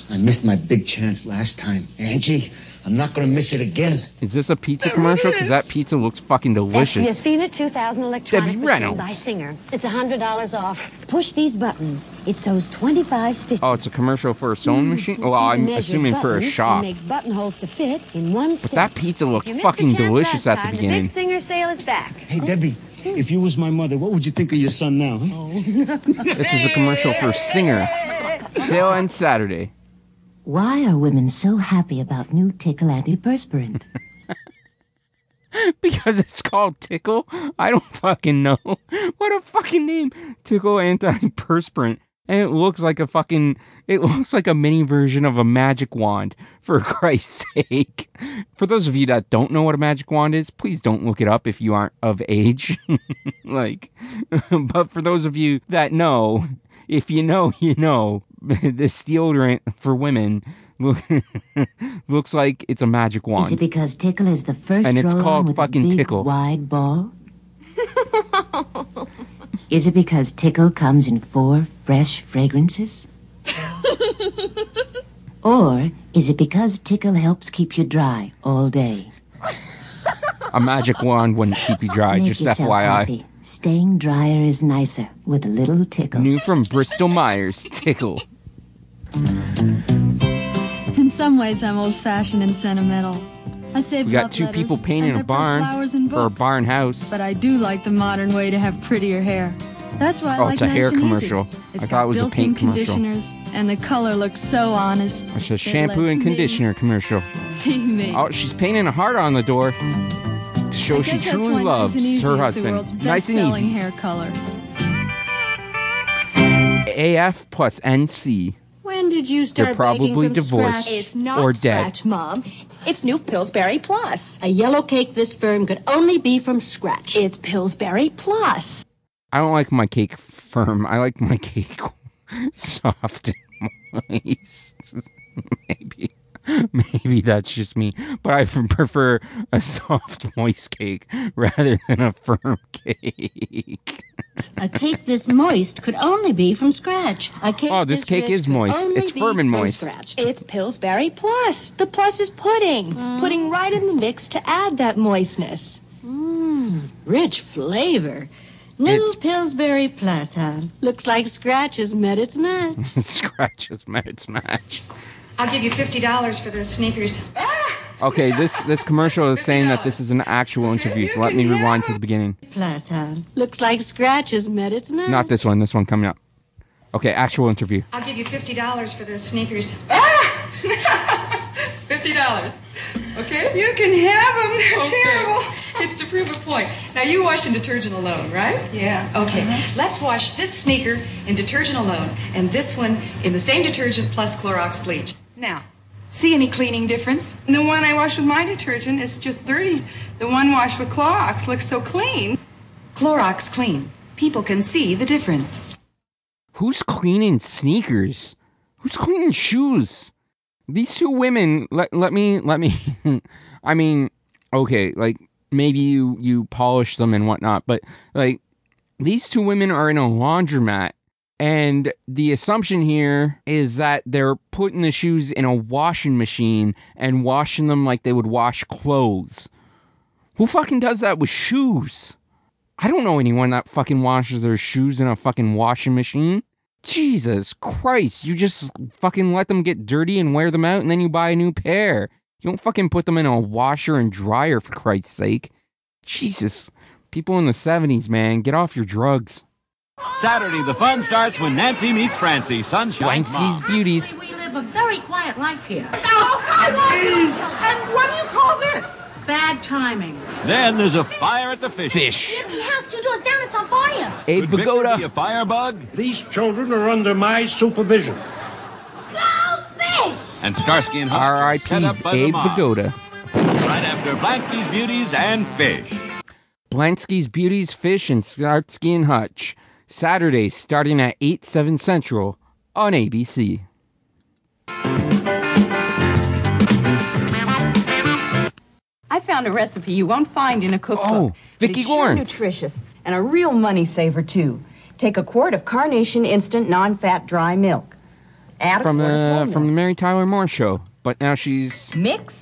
I missed my big chance last time. Angie, I'm not going to miss it again. Is this a pizza commercial? Because that pizza looks fucking That's the delicious. Athena 2000 electronic Debbie machine Reynolds. by Singer. It's $100 off. Push these buttons. It sews 25 stitches. Oh, it's a commercial for a sewing mm. machine? Well, I'm assuming for a shop. And makes buttonholes to fit in one But that pizza looked You missed your fucking chance delicious last at the time. beginning. big Singer sale is back. Hey, Debbie, if you was my mother, what would you think of your son now? Huh? This is a commercial for Singer. Sale ends Saturday. Why are women so happy about new Tickle antiperspirant? Because it's called Tickle? I don't fucking know. What a fucking name. Tickle antiperspirant. And it looks like a fucking it looks like a mini version of a magic wand, for Christ's sake. For those of you that don't know what a magic wand is, please don't look it up if you aren't of age. like but for those of you that know, if you know, you know, this deodorant for women look, looks like it's a magic wand. Is it because Tickle is the first And it's called with fucking a big, Tickle. wide ball? is it because Tickle comes in four fresh fragrances? or is it because Tickle helps keep you dry all day? A magic wand wouldn't keep you dry, Make just yourself FYI. happy. Staying drier is nicer with a little Tickle. New from Bristol Myers, Tickle. In some ways, I'm old-fashioned and sentimental. I save We got two letters people painting and a I press barn flowers or a barn house. But I do like the modern way to have prettier hair. That's why I Oh, like it's a nice hair commercial. It's I got thought it was a built-in paint commercial. conditioners, and the color looks so honest. It's a shampoo lets and me conditioner commercial. Be me. Oh, she's painting a heart on the door to show I she guess that's truly why loves nice and easy her is the husband. world's Nice and best-selling easy. hair color. AF plus NC. When did you start They're probably baking from divorced scratch? It's not or dead. scratch, Mom. It's new Pillsbury Plus. A yellow cake this firm could only be from scratch. It's Pillsbury Plus. I don't like my cake firm. I like my cake soft and moist. Maybe. Maybe that's just me, but I f- prefer a soft, moist cake rather than a firm cake. A cake this moist could only be from scratch. A cake Oh, this cake is moist. only It's firm and moist. scratch. It's Pillsbury Plus. The plus is pudding. Mm. Pudding right in the mix to add that moistness. Mmm, rich flavor. New Pillsbury Plus, huh? Looks like scratch has met its match. Scratch has met its match. I'll give you $50 for those sneakers. Ah! Okay, this this commercial is saying that this is an actual interview, so let me rewind to the beginning. Plus, huh? Looks like scratches has met its match. Not this one, this one coming up. Okay, actual interview. I'll give you $50 for those sneakers. Ah! Fifty dollars. Okay? You can have them. They're terrible. It's to prove a point. Now you wash in detergent alone, right? Yeah, okay. Uh-huh. Let's wash this sneaker in detergent alone and this one in the same detergent plus Clorox bleach. Now, see any cleaning difference? The one I wash with my detergent is just thirty. The one washed with Clorox looks so clean. Clorox clean. People can see the difference. Who's cleaning sneakers? Who's cleaning shoes? These two women, let, let me, let me, I mean, okay, like, maybe you, you polish them and whatnot, but, like, these two women are in a laundromat, and the assumption here is that they're putting the shoes in a washing machine and washing them like they would wash clothes. Who fucking does that with shoes? I don't know anyone that fucking washes their shoes in a fucking washing machine. Jesus Christ, you just fucking let them get dirty and wear them out and then you buy a new pair. You don't fucking put them in a washer and dryer for Christ's sake. Jesus. People in the 70s, man, get off your drugs. Saturday, the fun starts when Nancy meets Francie, Sunshine's Blansky's. Beauties. We live a very quiet life here. Oh, I want And what do you call this? Bad timing. Then there's a fire at the fish. Fish. The house two doors down, it's on fire. Abe Could Victor Vigoda. be a firebug? These children are under my supervision. Go fish! And Starsky and Hutch are R.I.P. set up by the Abe mob. Vigoda. Right after Blansky's Beauties and Fish. Blansky's Beauties, Fish, and Starsky and Hutch. Saturdays starting at 8, 7 Central on ABC. I found a recipe you won't find in a cookbook. Oh, Vicki it's sure nutritious and a real money saver too. Take a quart of Carnation Instant Non-Fat Dry Milk. Add From the from the. Mary Tyler Moore show. But now she's Mix,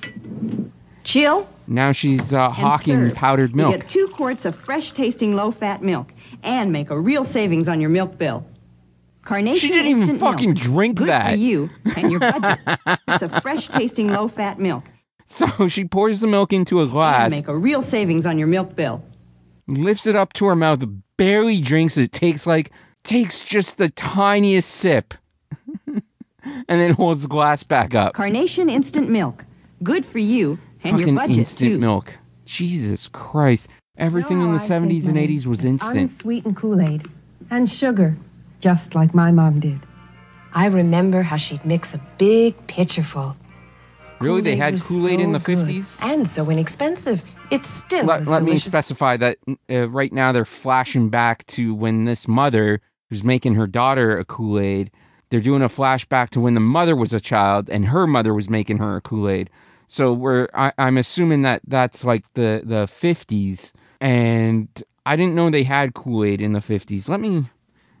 chill, now she's uh, hawking serve. powdered You milk. get two quarts of fresh-tasting low-fat milk and make a real savings on your milk bill. Carnation She didn't even Instant fucking milk. drink Good that. for you and your budget. it's a fresh-tasting low-fat milk. So she pours the milk into a glass. And make a real savings on your milk bill. lifts it up to her mouth, barely drinks it, takes like takes just the tiniest sip, and then holds the glass back up. Carnation Instant Milk. Good for you and Fucking your budget instant too. milk. Jesus Christ. Everything in the 70s and 80s was instant. Unsweetened Kool Aid and sugar, just like my mom did. I remember how she'd mix a big pitcher full. Really? They Kool-Aid had Kool Aid in so the good 50s? And so inexpensive. It still Let, was let me specify that uh, right now they're flashing back to when this mother who's making her daughter a Kool Aid. They're doing a flashback to when the mother was a child and her mother was making her a Kool Aid. So we're I, I'm assuming that that's like the the 50s, and I didn't know they had Kool Aid in the 50s. Let me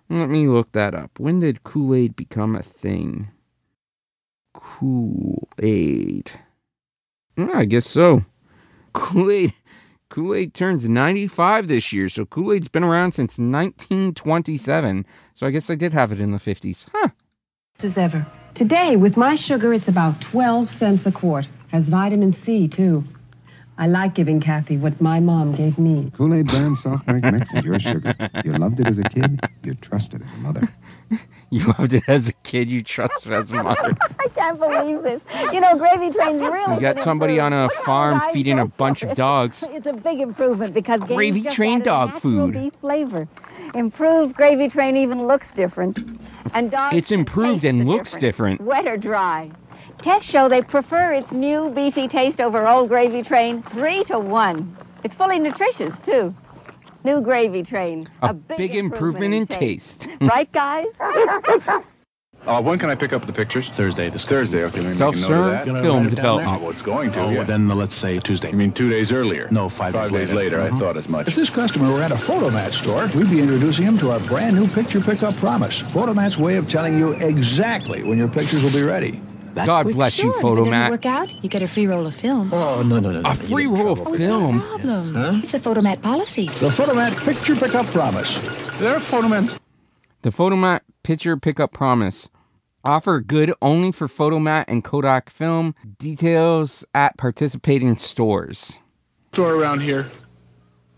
let me look that up. When did Kool Aid become a thing? Kool Aid. Mm, I guess so. Kool Aid. Kool Aid turns 95 this year, so Kool Aid's been around since 1927. So I guess I did have it in the 50s. Huh. as ever. Today, with my sugar, it's about 12 cents a quart. Has vitamin C, too. I like giving Kathy what my mom gave me. Kool-Aid brand soft drink mix is your sugar. You loved it as a kid. You trusted as a mother. You loved it as a kid, you trusted as a mother. I can't believe this. You know, Gravy Train's really. You got been somebody on a farm I feeding a bunch for of dogs. It's a big improvement because Gaines Gravy just Train added dog food. beef flavor. Improved Gravy Train even looks different. And dogs It's improved and looks difference, different. Wet or dry. Tests show they prefer its new beefy taste over old Gravy Train three to one. It's fully nutritious too. New Gravy Train. A big improvement in taste. right, guys? Uh, when can I pick up the pictures? Thursday. This Thursday. Okay, let me make a note of Self-serve that. Film write it down development. Oh, well, it's going to. Oh, yeah. then let's say Tuesday. You mean two days earlier? No, five days days later. later. Mhm. I thought as much. If this customer were at a Fotomat store, we'd be introducing him to our brand new picture pickup promise. Fotomat's way of telling you exactly when your pictures will be ready. God bless you, Sure, if it doesn't Fotomat. work out, you get a free roll of film. Oh, no, no, no. no. A free roll of film. Problem. Huh? It's a Fotomat policy. The Fotomat picture pickup promise. There are Fotomats. The Fotomat picture pickup promise. Offer good only for Fotomat and Kodak film. Details at participating stores. Store around here.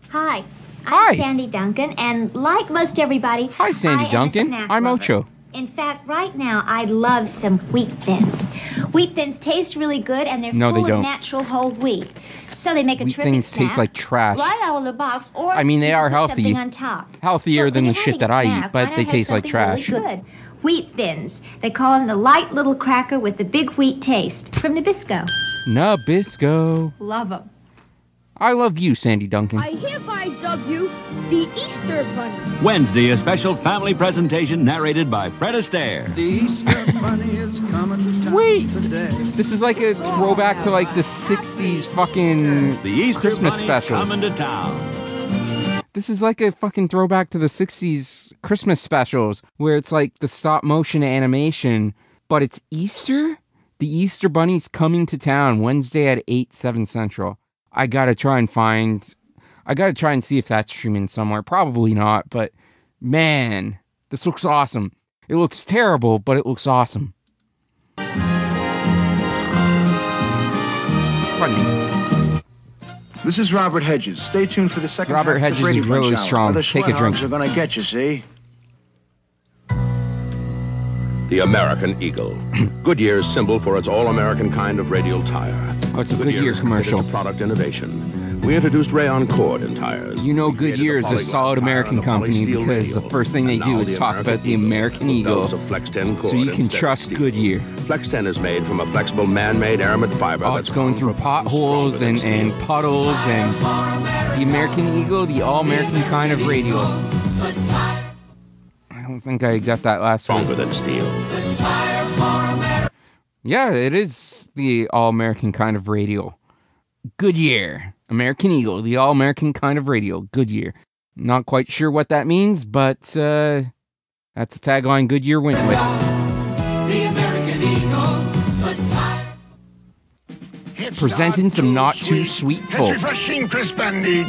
Hi. I'm Hi. Sandy Duncan, and like most everybody, Hi, Sandy I am a Duncan. snack I'm lover. Ocho. In fact, right now, I love some wheat thins. Wheat thins taste really good, and they're No, they full don't. of natural whole wheat. So they make a Wheat terrific thins taste snack like trash. Right out of the box, or I mean, they are healthy. something on top. Healthier than the shit you're that I eat, but they taste like trash. Really good. Wheat thins. They call them the light little cracker with the big wheat taste from Nabisco. Nabisco. Love them. I love you, Sandy Duncan. I hereby dub you the Easter Bunny. Wednesday, a special family presentation narrated by Fred Astaire. The Easter Bunny is coming to town Wait. today. This is like a throwback to like the 60s fucking The Easter Christmas Bunny's specials. coming to town. This is like a fucking throwback to the 60s Christmas specials where it's like the stop motion animation, but it's Easter? The Easter Bunny's coming to town Wednesday at 8, 7 Central. I gotta try and find. I gotta try and see if that's streaming somewhere. Probably not, but man, this looks awesome. It looks terrible, but it looks awesome. Pardon me. This is Robert Hegyes. Stay tuned for the second Robert half of Hegyes the is really strong. Other Take a drink. hogs are gonna get you, see? The American Eagle. Goodyear's symbol for its all-American kind of radial tire. Oh, it's a Goodyear Goodyear commercial. product innovation. We introduced rayon cord in tires. You know Goodyear is a solid American company because the first thing they do is talk about the American Eagle. Flexten So you can trust. Goodyear. Flexten is made from a flexible man-made aramid fiber Oh, it's going through potholes and, and puddles and the American Eagle, the all American kind of radial. I don't think I got that last one. Stronger than steel. Yeah, it is the all American kind of radial. Goodyear. American Eagle, the all American kind of radial. Goodyear. Not quite sure what that means, but uh, that's a tagline Goodyear went with. The American Eagle. Presenting some not too sweet It's folks. refreshing, crisp and neat.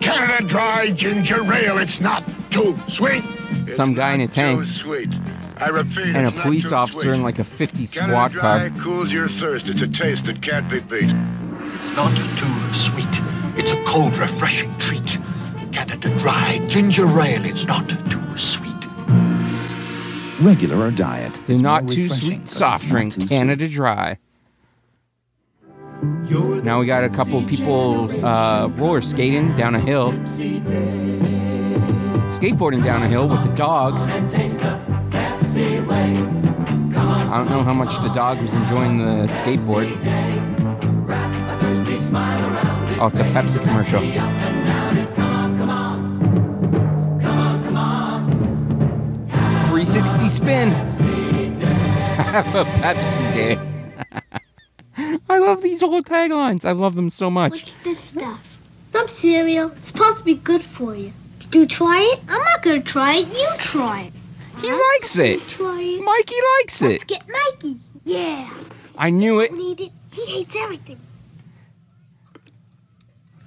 Canada Dry Ginger Ale. It's not too sweet. Some guy in a tank Too sweet. I repeat, and a police officer sweet. in like a 50 Canada squad Dry car. cools your thirst. It's a taste that can't be beat. It's not too sweet. It's a cold, refreshing treat. Canada Dry Ginger Ale. It's not too sweet. Regular or diet. The It's not too sweet soft drink, too sweet. Canada Dry. Now we got a couple people uh, roller skating down a hill, skateboarding down a hill with a dog. I don't know how much the dog was enjoying the skateboard. Oh, it's a Pepsi commercial. 360 spin. Have a Pepsi day. I love these old taglines. I love them so much. This stuff. Some cereal. It's supposed to be good for you. Did you try it? I'm not gonna try it. You try it. He likes it. Try it. Mikey likes Let's it. get Mikey. Yeah. I knew it. Don't it. He hates everything.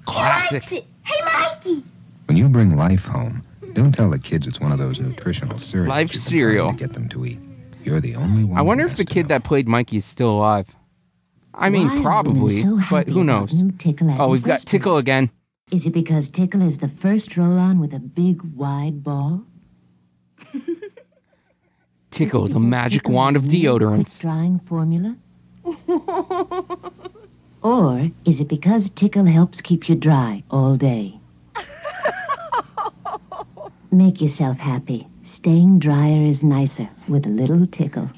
Classic. He likes it. Hey, Mikey. When you bring life home, don't tell the kids it's one of those nutritional cereals. Life cereal. to Get them to eat. You're the only one. I wonder if the has to kid that played Mikey is still alive. I mean, Why probably, so but who knows? Oh, we've got? Tickle again. Is it because Tickle is the first roll-on with a big, wide ball? Tickle, the magic wand of deodorants. Drying formula? Or is it because Tickle helps keep you dry all day? Make yourself happy. Staying drier is nicer with a little Tickle.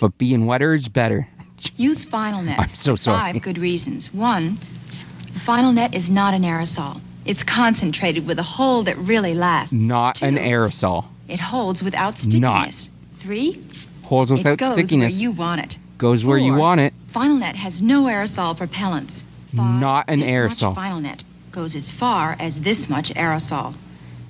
But being wetter is better. Use Final Net. I'm so sorry. Five good reasons. One, Final Net is not an aerosol. It's concentrated with a hold that really lasts. Not an aerosol. It holds without stickiness. Not. stickiness. Three, Holds without it goes stickiness. where you want it. Goes where you want it. Final Net has no aerosol propellants. Not an this aerosol. much Final Net goes as far as this much aerosol.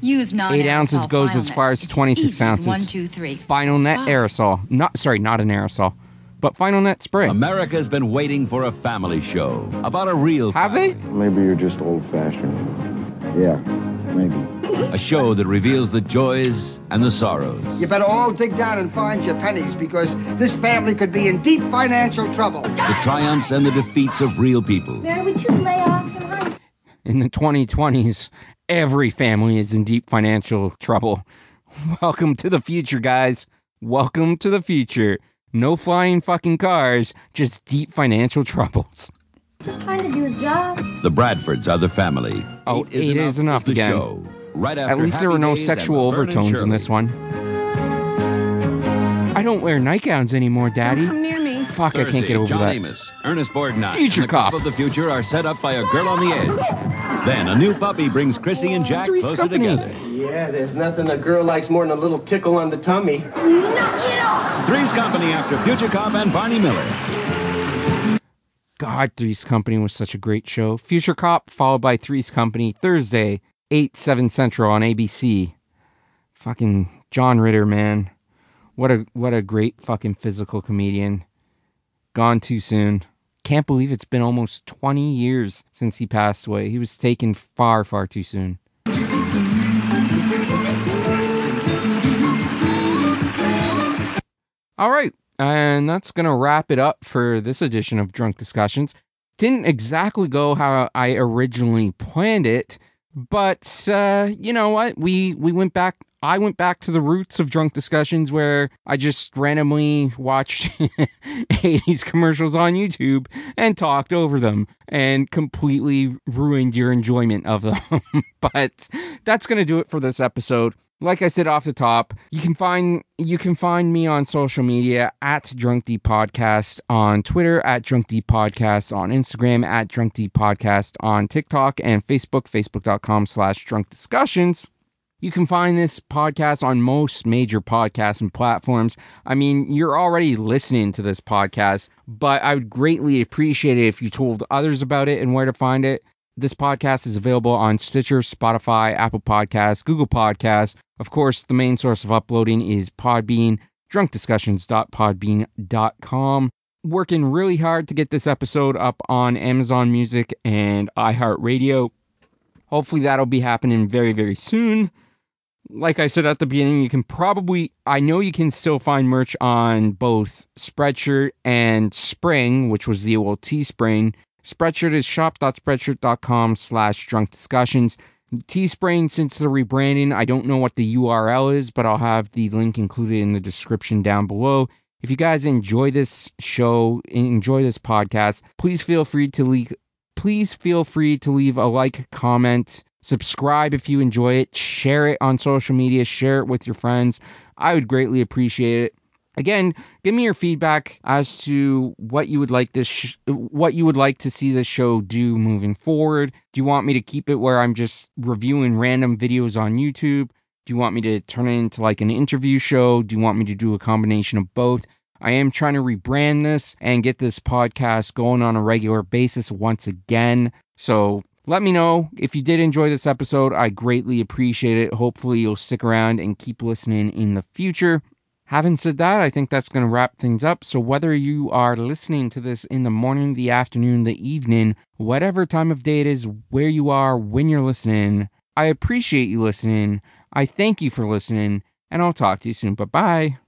Use non Eight ounces goes as far as 26 ounces. One, two, three. Final Net aerosol. Not sorry, not an aerosol, but Final Net spray. America's been waiting for a family show about a real Have they? Maybe you're just old fashioned. Yeah, maybe. A show that reveals the joys and the sorrows. You better all dig down and find your pennies because this family could be in deep financial trouble. The triumphs and the defeats of real people. Mary, would you lay off from high school? In the 2020s, every family is in deep financial trouble. Welcome to the future, guys. Welcome to the future. No flying fucking cars, just deep financial troubles. Just trying to do his job. The Bradfords are the family. Oh, eight is enough the again. show. Right At after least there were no Days sexual overtones in this one. I don't wear nightgowns anymore, Daddy. Come near me. Fuck, I can't get over John that. Amos, Ernest Borgnine, Future and the cop. of the future are set up by a girl on the edge. Then a new puppy brings Chrissy and Jack Three's closer Company. together. Yeah, there's nothing a girl likes more than a little tickle on the tummy. Three's Company after Future Cop and Barney Miller. God, Three's Company was such a great show. Future Cop, followed by Three's Company, Thursday, 8, 7 Central on ABC. Fucking John Ritter, man. What a what a great fucking physical comedian. Gone too soon. Can't believe it's been almost 20 years since he passed away. He was taken far, far too soon. All right. And that's going to wrap it up for this edition of Drunk Discussions. Didn't exactly go how I originally planned it, but uh, you know what? We we went back I went back to the roots of drunk discussions where I just randomly watched 80s commercials on YouTube and talked over them and completely ruined your enjoyment of them. but that's going to do it for this episode. Like I said off the top, you can find you can find me on social media at Drunk D Podcast on Twitter, at Drunk D Podcast on Instagram, at Drunk D Podcast on TikTok and Facebook, facebook.com slash drunk discussions. You can find this podcast on most major podcasts and platforms. I mean, you're already listening to this podcast, but I would greatly appreciate it if you told others about it and where to find it. This podcast is available on Stitcher, Spotify, Apple Podcasts, Google Podcasts. Of course, the main source of uploading is Podbean, drunkdiscussions.podbean.com. Working really hard to get this episode up on Amazon Music and iHeartRadio. Hopefully, that'll be happening very, very soon like I said at the beginning, you can probably, I know you can still find merch on both Spreadshirt and Spring, which was the old Teespring. Spreadshirt is shop.spreadshirt.com slash drunk discussions. Teespring, since the rebranding, I don't know what the URL is, but I'll have the link included in the description down below. If you guys enjoy this show, enjoy this podcast, please feel free to leave, please feel free to leave a like, comment, Subscribe if you enjoy it. Share it on social media. Share it with your friends. I would greatly appreciate it. Again, give me your feedback as to what you would like this, sh- what you would like to see the show do moving forward. Do you want me to keep it where I'm just reviewing random videos on YouTube? Do you want me to turn it into like an interview show? Do you want me to do a combination of both? I am trying to rebrand this and get this podcast going on a regular basis once again. So let me know if you did enjoy this episode. I greatly appreciate it. Hopefully, you'll stick around and keep listening in the future. Having said that, I think that's going to wrap things up. So, whether you are listening to this in the morning, the afternoon, the evening, whatever time of day it is, where you are, when you're listening, I appreciate you listening. I thank you for listening, and I'll talk to you soon. Bye bye.